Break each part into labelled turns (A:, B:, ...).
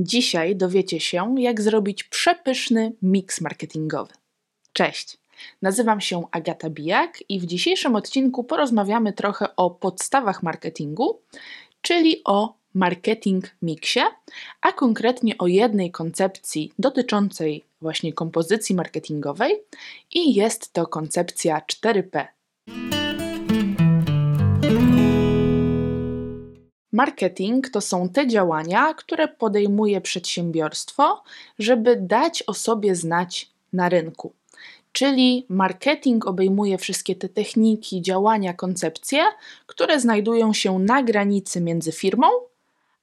A: Dzisiaj dowiecie się, jak zrobić przepyszny miks marketingowy. Cześć! Nazywam się Agata Bijak i w dzisiejszym odcinku porozmawiamy trochę o podstawach marketingu, czyli o marketing miksie, a konkretnie o jednej koncepcji dotyczącej właśnie kompozycji marketingowej i jest to koncepcja 4P. Marketing to są te działania, które podejmuje przedsiębiorstwo, żeby dać o sobie znać na rynku. Czyli marketing obejmuje wszystkie te techniki, działania, koncepcje, które znajdują się na granicy między firmą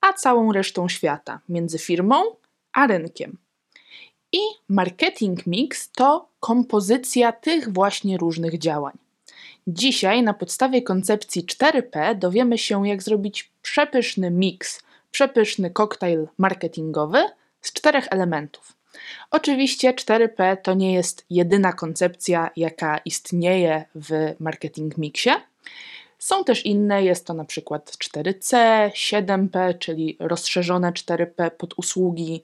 A: a całą resztą świata, między firmą a rynkiem. I marketing mix to kompozycja tych właśnie różnych działań. Dzisiaj na podstawie koncepcji 4P dowiemy się, jak zrobić przepyszny miks, przepyszny koktajl marketingowy z czterech elementów. Oczywiście 4P to nie jest jedyna koncepcja, jaka istnieje w marketing mixie. Są też inne, jest to na przykład 4C, 7P, czyli rozszerzone 4P pod usługi.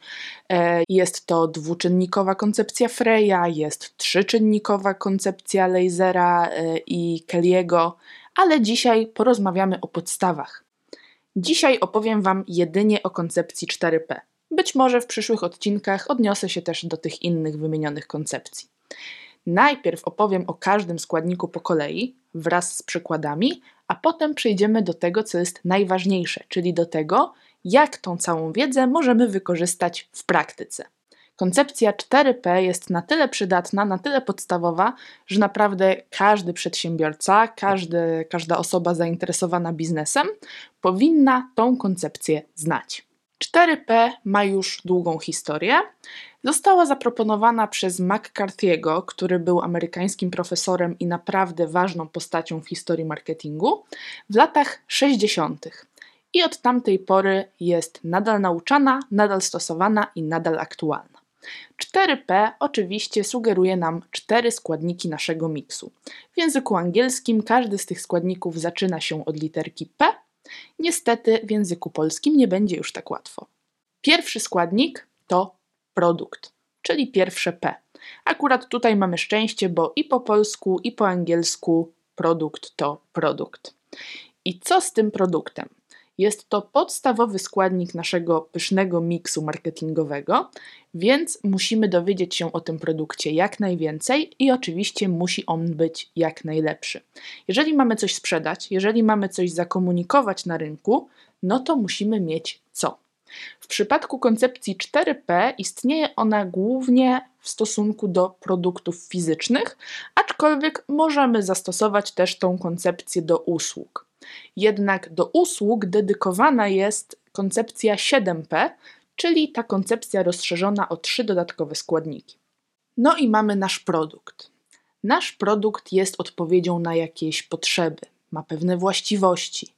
A: E, jest to dwuczynnikowa koncepcja Freya, jest trzyczynnikowa koncepcja Lasera e, i Kelly'ego, ale dzisiaj porozmawiamy o podstawach. Dzisiaj opowiem Wam jedynie o koncepcji 4P. Być może w przyszłych odcinkach odniosę się też do tych innych wymienionych koncepcji. Najpierw opowiem o każdym składniku po kolei, wraz z przykładami, a potem przejdziemy do tego, co jest najważniejsze, czyli do tego, jak tą całą wiedzę możemy wykorzystać w praktyce. Koncepcja 4P jest na tyle przydatna, na tyle podstawowa, że naprawdę każdy przedsiębiorca, każdy, każda osoba zainteresowana biznesem powinna tą koncepcję znać. 4P ma już długą historię. Została zaproponowana przez McCarthy'ego, który był amerykańskim profesorem i naprawdę ważną postacią w historii marketingu, w latach 60. I od tamtej pory jest nadal nauczana, nadal stosowana i nadal aktualna. 4P oczywiście sugeruje nam cztery składniki naszego miksu. W języku angielskim każdy z tych składników zaczyna się od literki P. Niestety w języku polskim nie będzie już tak łatwo. Pierwszy składnik to produkt, czyli pierwsze P. Akurat tutaj mamy szczęście, bo i po polsku, i po angielsku produkt to produkt. I co z tym produktem? Jest to podstawowy składnik naszego pysznego miksu marketingowego, więc musimy dowiedzieć się o tym produkcie jak najwięcej i oczywiście musi on być jak najlepszy. Jeżeli mamy coś sprzedać, jeżeli mamy coś zakomunikować na rynku, no to musimy mieć co? W przypadku koncepcji 4P istnieje ona głównie w stosunku do produktów fizycznych, aczkolwiek możemy zastosować też tą koncepcję do usług. Jednak do usług dedykowana jest koncepcja 7P, czyli ta koncepcja rozszerzona o trzy dodatkowe składniki. No i mamy nasz produkt. Nasz produkt jest odpowiedzią na jakieś potrzeby, ma pewne właściwości,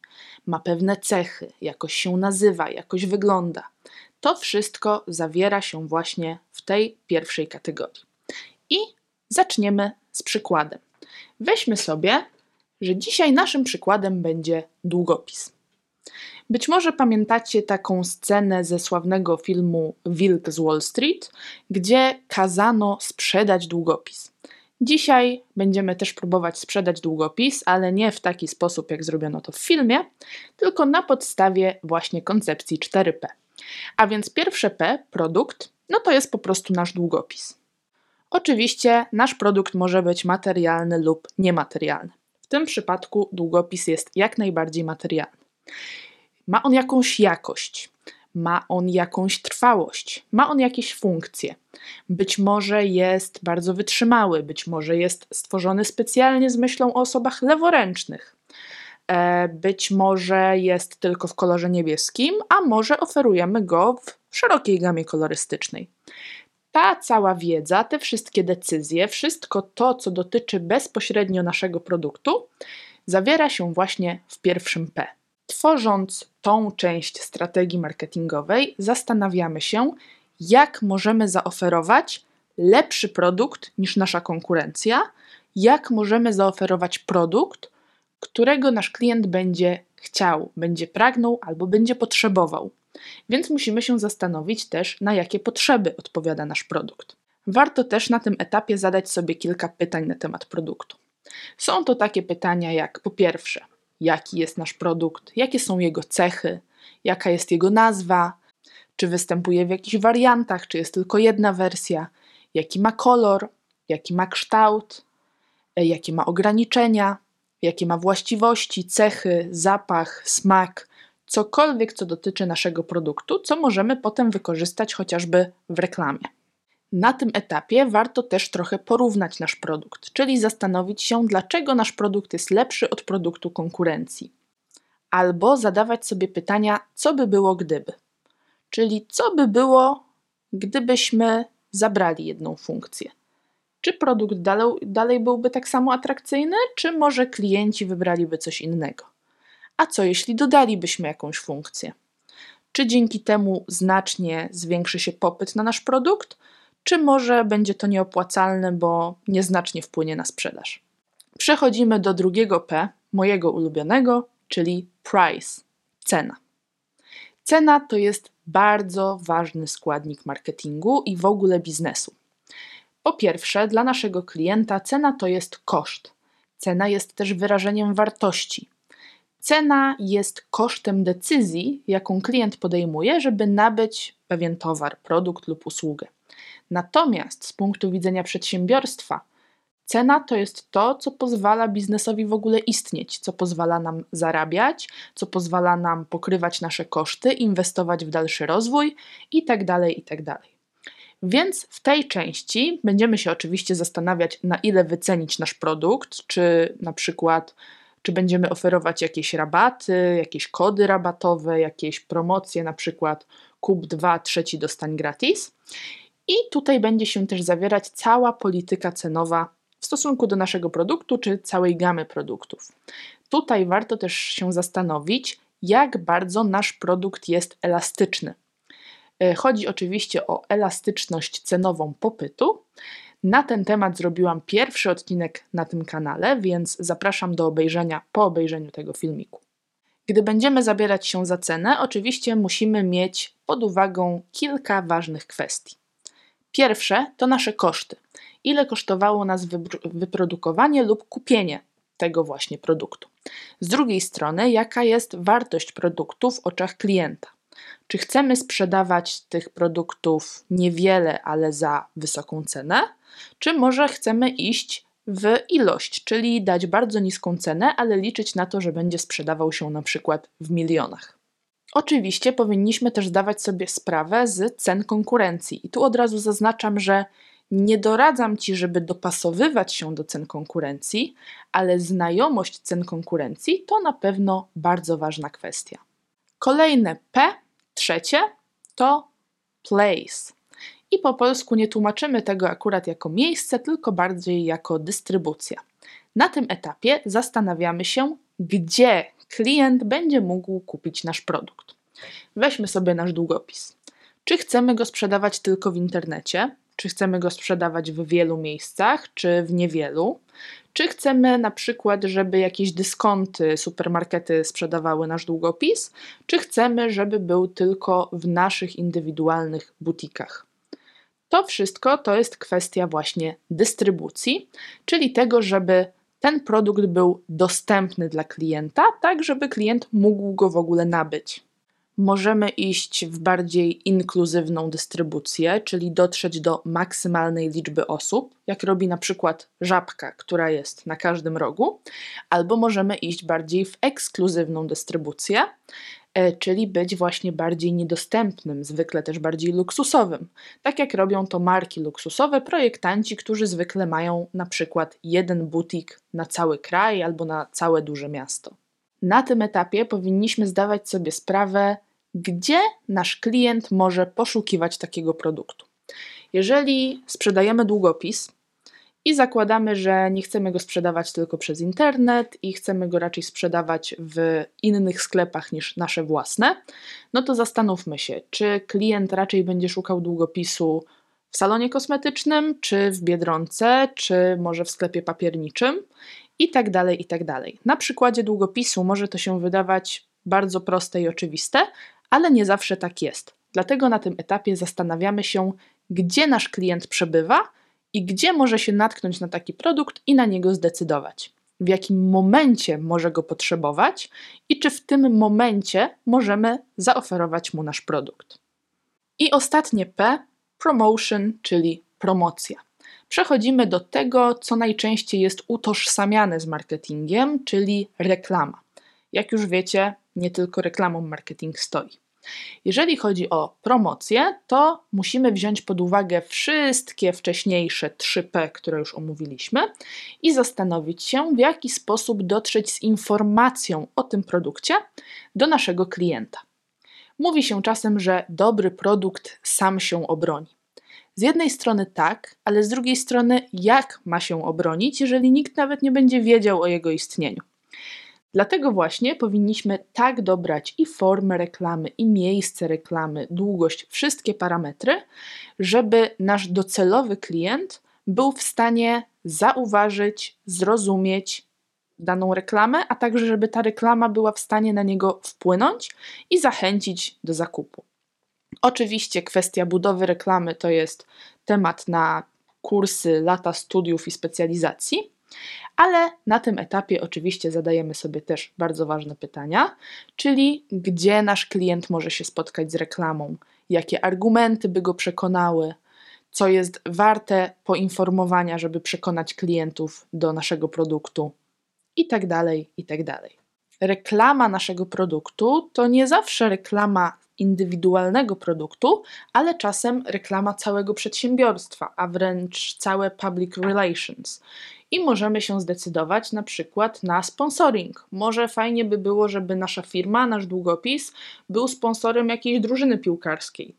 A: ma pewne cechy, jakoś się nazywa, jakoś wygląda. To wszystko zawiera się właśnie w tej pierwszej kategorii. I zaczniemy z przykładem. Weźmy sobie że dzisiaj naszym przykładem będzie długopis. Być może pamiętacie taką scenę ze sławnego filmu Wilk z Wall Street, gdzie kazano sprzedać długopis. Dzisiaj będziemy też próbować sprzedać długopis, ale nie w taki sposób, jak zrobiono to w filmie, tylko na podstawie właśnie koncepcji 4P. A więc pierwsze P, produkt, no to jest po prostu nasz długopis. Oczywiście nasz produkt może być materialny lub niematerialny tym przypadku długopis jest jak najbardziej materialny. Ma on jakąś jakość, ma on jakąś trwałość, ma on jakieś funkcje. Być może jest bardzo wytrzymały, być może jest stworzony specjalnie z myślą o osobach leworęcznych. E, być może jest tylko w kolorze niebieskim, a może oferujemy go w szerokiej gamie kolorystycznej ta cała wiedza, te wszystkie decyzje, wszystko to, co dotyczy bezpośrednio naszego produktu, zawiera się właśnie w pierwszym P. Tworząc tą część strategii marketingowej, zastanawiamy się, jak możemy zaoferować lepszy produkt niż nasza konkurencja, jak możemy zaoferować produkt, którego nasz klient będzie chciał, będzie pragnął albo będzie potrzebował. Więc musimy się zastanowić też, na jakie potrzeby odpowiada nasz produkt. Warto też na tym etapie zadać sobie kilka pytań na temat produktu. Są to takie pytania jak po pierwsze, jaki jest nasz produkt, jakie są jego cechy, jaka jest jego nazwa, czy występuje w jakichś wariantach, czy jest tylko jedna wersja, jaki ma kolor, jaki ma kształt, e, jakie ma ograniczenia, jakie ma właściwości, cechy, zapach, smak, cokolwiek, co dotyczy naszego produktu, co możemy potem wykorzystać chociażby w reklamie. Na tym etapie warto też trochę porównać nasz produkt, czyli zastanowić się, dlaczego nasz produkt jest lepszy od produktu konkurencji. Albo zadawać sobie pytania, co by było gdyby. Czyli co by było, gdybyśmy zabrali jedną funkcję. Czy produkt dalej, dalej byłby tak samo atrakcyjny, czy może klienci wybraliby coś innego? A co jeśli dodalibyśmy jakąś funkcję? Czy dzięki temu znacznie zwiększy się popyt na nasz produkt, czy może będzie to nieopłacalne, bo nieznacznie wpłynie na sprzedaż? Przechodzimy do drugiego P, mojego ulubionego, czyli price cena. Cena to jest bardzo ważny składnik marketingu i w ogóle biznesu. Po pierwsze, dla naszego klienta cena to jest koszt. Cena jest też wyrażeniem wartości. Cena jest kosztem decyzji, jaką klient podejmuje, żeby nabyć pewien towar, produkt lub usługę. Natomiast z punktu widzenia przedsiębiorstwa, cena to jest to, co pozwala biznesowi w ogóle istnieć, co pozwala nam zarabiać, co pozwala nam pokrywać nasze koszty, inwestować w dalszy rozwój itd. Tak itd. Tak Więc w tej części będziemy się oczywiście zastanawiać, na ile wycenić nasz produkt, czy na przykład czy będziemy oferować jakieś rabaty, jakieś kody rabatowe, jakieś promocje, na przykład kup 2, trzeci dostań gratis. I tutaj będzie się też zawierać cała polityka cenowa w stosunku do naszego produktu czy całej gamy produktów. Tutaj warto też się zastanowić, jak bardzo nasz produkt jest elastyczny. E, chodzi oczywiście o elastyczność cenową popytu. Na ten temat zrobiłam pierwszy odcinek na tym kanale, więc zapraszam do obejrzenia po obejrzeniu tego filmiku. Gdy będziemy zabierać się za cenę, oczywiście musimy mieć pod uwagą kilka ważnych kwestii. Pierwsze to nasze koszty. Ile kosztowało nas wyprodukowanie lub kupienie tego właśnie produktu. Z drugiej strony, jaka jest wartość produktu w oczach klienta. Czy chcemy sprzedawać tych produktów niewiele, ale za wysoką cenę, czy może chcemy iść w ilość, czyli dać bardzo niską cenę, ale liczyć na to, że będzie sprzedawał się na przykład w milionach. Oczywiście powinniśmy też zdawać sobie sprawę z cen konkurencji. I tu od razu zaznaczam, że nie doradzam ci, żeby dopasowywać się do cen konkurencji, ale znajomość cen konkurencji to na pewno bardzo ważna kwestia. Kolejne P, trzecie, to place. I po polsku nie tłumaczymy tego akurat jako miejsce, tylko bardziej jako dystrybucja. Na tym etapie zastanawiamy się, gdzie klient będzie mógł kupić nasz produkt. Weźmy sobie nasz długopis. Czy chcemy go sprzedawać tylko w internecie? Czy chcemy go sprzedawać w wielu miejscach, czy w niewielu? Czy chcemy na przykład, żeby jakieś dyskonty, supermarkety sprzedawały nasz długopis? Czy chcemy, żeby był tylko w naszych indywidualnych butikach? To wszystko to jest kwestia właśnie dystrybucji, czyli tego, żeby ten produkt był dostępny dla klienta, tak żeby klient mógł go w ogóle nabyć. Możemy iść w bardziej inkluzywną dystrybucję, czyli dotrzeć do maksymalnej liczby osób, jak robi na przykład żabka, która jest na każdym rogu, albo możemy iść bardziej w ekskluzywną dystrybucję, czyli być właśnie bardziej niedostępnym, zwykle też bardziej luksusowym. Tak jak robią to marki luksusowe, projektanci, którzy zwykle mają na przykład jeden butik na cały kraj albo na całe duże miasto. Na tym etapie powinniśmy zdawać sobie sprawę, gdzie nasz klient może poszukiwać takiego produktu. Jeżeli sprzedajemy długopis, i zakładamy, że nie chcemy go sprzedawać tylko przez internet i chcemy go raczej sprzedawać w innych sklepach niż nasze własne, no to zastanówmy się, czy klient raczej będzie szukał długopisu w salonie kosmetycznym, czy w biedronce, czy może w sklepie papierniczym i tak dalej, i tak dalej. Na przykładzie długopisu może to się wydawać bardzo proste i oczywiste, ale nie zawsze tak jest. Dlatego na tym etapie zastanawiamy się, gdzie nasz klient przebywa i gdzie może się natknąć na taki produkt i na niego zdecydować. W jakim momencie może go potrzebować i czy w tym momencie możemy zaoferować mu nasz produkt. I ostatnie P promotion, czyli promocja. Przechodzimy do tego, co najczęściej jest utożsamiane z marketingiem, czyli reklama. Jak już wiecie, nie tylko reklamą marketing stoi. Jeżeli chodzi o promocję, to musimy wziąć pod uwagę wszystkie wcześniejsze 3P, które już omówiliśmy, i zastanowić się, w jaki sposób dotrzeć z informacją o tym produkcie do naszego klienta. Mówi się czasem, że dobry produkt sam się obroni. Z jednej strony tak, ale z drugiej strony jak ma się obronić, jeżeli nikt nawet nie będzie wiedział o jego istnieniu? Dlatego właśnie powinniśmy tak dobrać i formę reklamy, i miejsce reklamy, długość, wszystkie parametry, żeby nasz docelowy klient był w stanie zauważyć, zrozumieć daną reklamę, a także żeby ta reklama była w stanie na niego wpłynąć i zachęcić do zakupu. Oczywiście kwestia budowy reklamy to jest temat na kursy, lata studiów i specjalizacji, ale na tym etapie oczywiście zadajemy sobie też bardzo ważne pytania, czyli gdzie nasz klient może się spotkać z reklamą, jakie argumenty by go przekonały, co jest warte poinformowania, żeby przekonać klientów do naszego produktu i tak dalej, i tak. Reklama naszego produktu to nie zawsze reklama indywidualnego produktu, ale czasem reklama całego przedsiębiorstwa, a wręcz całe public relations. I możemy się zdecydować na przykład na sponsoring. Może fajnie by było, żeby nasza firma, nasz długopis był sponsorem jakiejś drużyny piłkarskiej.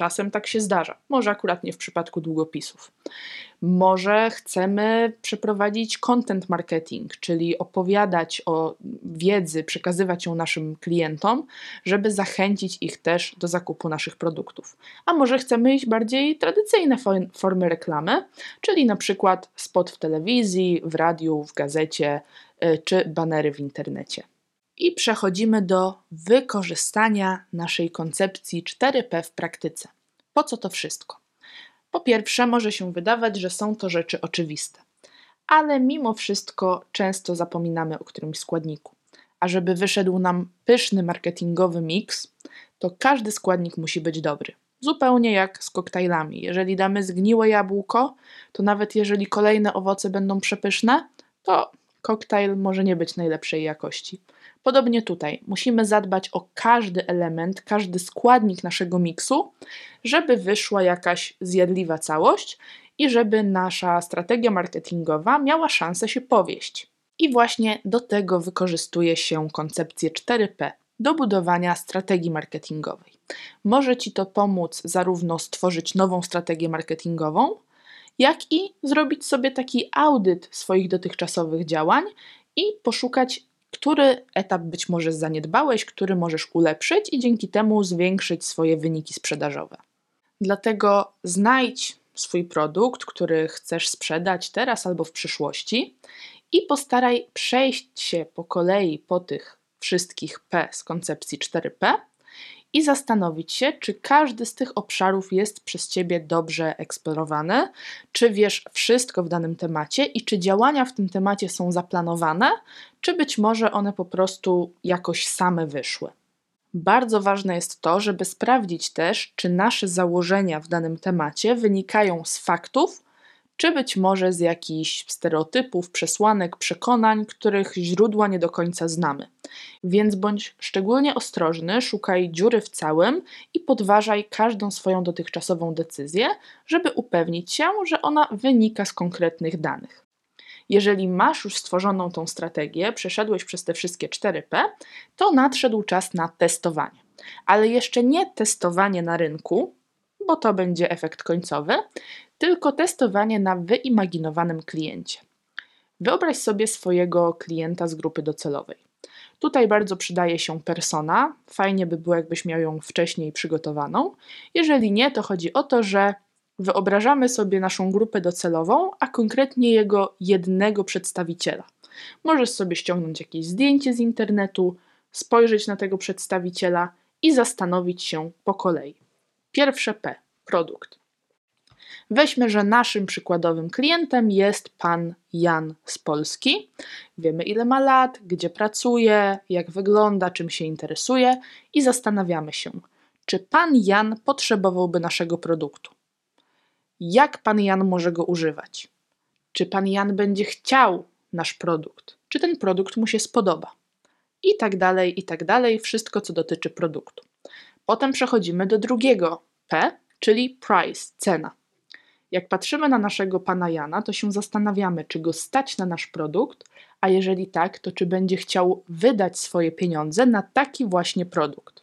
A: Czasem tak się zdarza, może akurat nie w przypadku długopisów. Może chcemy przeprowadzić content marketing, czyli opowiadać o wiedzy, przekazywać ją naszym klientom, żeby zachęcić ich też do zakupu naszych produktów. A może chcemy iść bardziej tradycyjne formy reklamy, czyli na przykład spot w telewizji, w radiu, w gazecie y, czy banery w internecie. I przechodzimy do wykorzystania naszej koncepcji 4P w praktyce. Po co to wszystko? Po pierwsze, może się wydawać, że są to rzeczy oczywiste, ale mimo wszystko często zapominamy o którymś składniku. A żeby wyszedł nam pyszny marketingowy miks, to każdy składnik musi być dobry. Zupełnie jak z koktajlami. Jeżeli damy zgniłe jabłko, to nawet jeżeli kolejne owoce będą przepyszne, to koktajl może nie być najlepszej jakości. Podobnie tutaj musimy zadbać o każdy element, każdy składnik naszego miksu, żeby wyszła jakaś zjadliwa całość i żeby nasza strategia marketingowa miała szansę się powieść. I właśnie do tego wykorzystuje się koncepcję 4P do budowania strategii marketingowej. Może Ci to pomóc zarówno stworzyć nową strategię marketingową, jak i zrobić sobie taki audyt swoich dotychczasowych działań i poszukać który etap być może zaniedbałeś, który możesz ulepszyć i dzięki temu zwiększyć swoje wyniki sprzedażowe. Dlatego znajdź swój produkt, który chcesz sprzedać teraz albo w przyszłości i postaraj przejść się po kolei po tych wszystkich P z koncepcji 4P i zastanowić się, czy każdy z tych obszarów jest przez Ciebie dobrze eksplorowany, czy wiesz wszystko w danym temacie i czy działania w tym temacie są zaplanowane, czy być może one po prostu jakoś same wyszły. Bardzo ważne jest to, żeby sprawdzić też, czy nasze założenia w danym temacie wynikają z faktów, czy być może z jakichś stereotypów, przesłanek, przekonań, których źródła nie do końca znamy. Więc bądź szczególnie ostrożny, szukaj dziury w całym i podważaj każdą swoją dotychczasową decyzję, żeby upewnić się, że ona wynika z konkretnych danych. Jeżeli masz już stworzoną tą strategię, przeszedłeś przez te wszystkie 4P, to nadszedł czas na testowanie. Ale jeszcze nie testowanie na rynku, bo to będzie efekt końcowy, tylko testowanie na wyimaginowanym kliencie. Wyobraź sobie swojego klienta z grupy docelowej. Tutaj bardzo przydaje się persona. Fajnie by było, jakbyś miał ją wcześniej przygotowaną. Jeżeli nie, to chodzi o to, że wyobrażamy sobie naszą grupę docelową, a konkretnie jego jednego przedstawiciela. Możesz sobie ściągnąć jakieś zdjęcie z internetu, spojrzeć na tego przedstawiciela i zastanowić się po kolei. Pierwsze P produkt. Weźmy, że naszym przykładowym klientem jest pan Jan z Polski. Wiemy, ile ma lat, gdzie pracuje, jak wygląda, czym się interesuje i zastanawiamy się, czy pan Jan potrzebowałby naszego produktu. Jak pan Jan może go używać? Czy pan Jan będzie chciał nasz produkt? Czy ten produkt mu się spodoba? I tak dalej, i tak dalej, wszystko co dotyczy produktu. Potem przechodzimy do drugiego P, czyli price, cena. Jak patrzymy na naszego pana Jana, to się zastanawiamy, czy go stać na nasz produkt, a jeżeli tak, to czy będzie chciał wydać swoje pieniądze na taki właśnie produkt.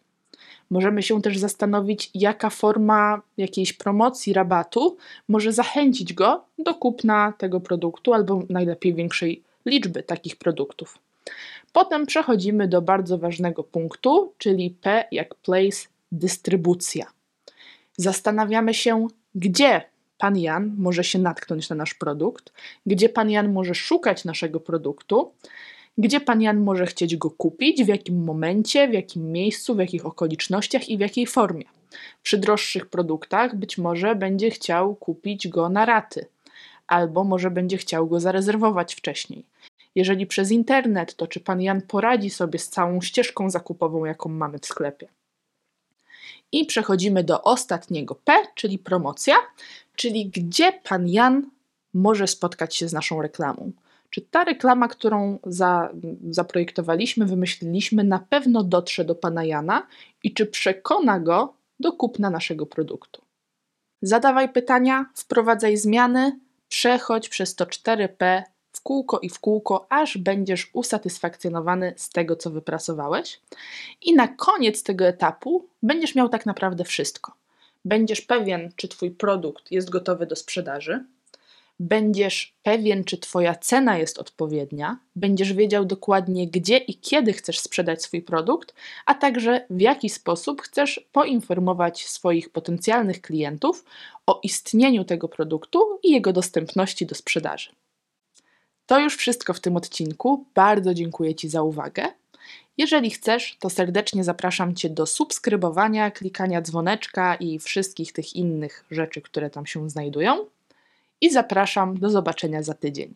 A: Możemy się też zastanowić, jaka forma jakiejś promocji, rabatu może zachęcić go do kupna tego produktu albo najlepiej większej liczby takich produktów. Potem przechodzimy do bardzo ważnego punktu, czyli P jak place, dystrybucja. Zastanawiamy się, gdzie pan Jan może się natknąć na nasz produkt, gdzie pan Jan może szukać naszego produktu, gdzie pan Jan może chcieć go kupić, w jakim momencie, w jakim miejscu, w jakich okolicznościach i w jakiej formie. Przy droższych produktach być może będzie chciał kupić go na raty, albo może będzie chciał go zarezerwować wcześniej. Jeżeli przez internet, to czy pan Jan poradzi sobie z całą ścieżką zakupową, jaką mamy w sklepie. I przechodzimy do ostatniego P, czyli promocja, czyli gdzie pan Jan może spotkać się z naszą reklamą. Czy ta reklama, którą za, zaprojektowaliśmy, wymyśliliśmy, na pewno dotrze do pana Jana i czy przekona go do kupna naszego produktu? Zadawaj pytania, wprowadzaj zmiany, przechodź przez to 4P w kółko i w kółko, aż będziesz usatysfakcjonowany z tego, co wypracowałeś. I na koniec tego etapu będziesz miał tak naprawdę wszystko. Będziesz pewien, czy Twój produkt jest gotowy do sprzedaży, będziesz pewien, czy Twoja cena jest odpowiednia, będziesz wiedział dokładnie, gdzie i kiedy chcesz sprzedać swój produkt, a także w jaki sposób chcesz poinformować swoich potencjalnych klientów o istnieniu tego produktu i jego dostępności do sprzedaży. To już wszystko w tym odcinku. Bardzo dziękuję Ci za uwagę. Jeżeli chcesz, to serdecznie zapraszam Cię do subskrybowania, klikania dzwoneczka i wszystkich tych innych rzeczy, które tam się znajdują. I zapraszam do zobaczenia za tydzień.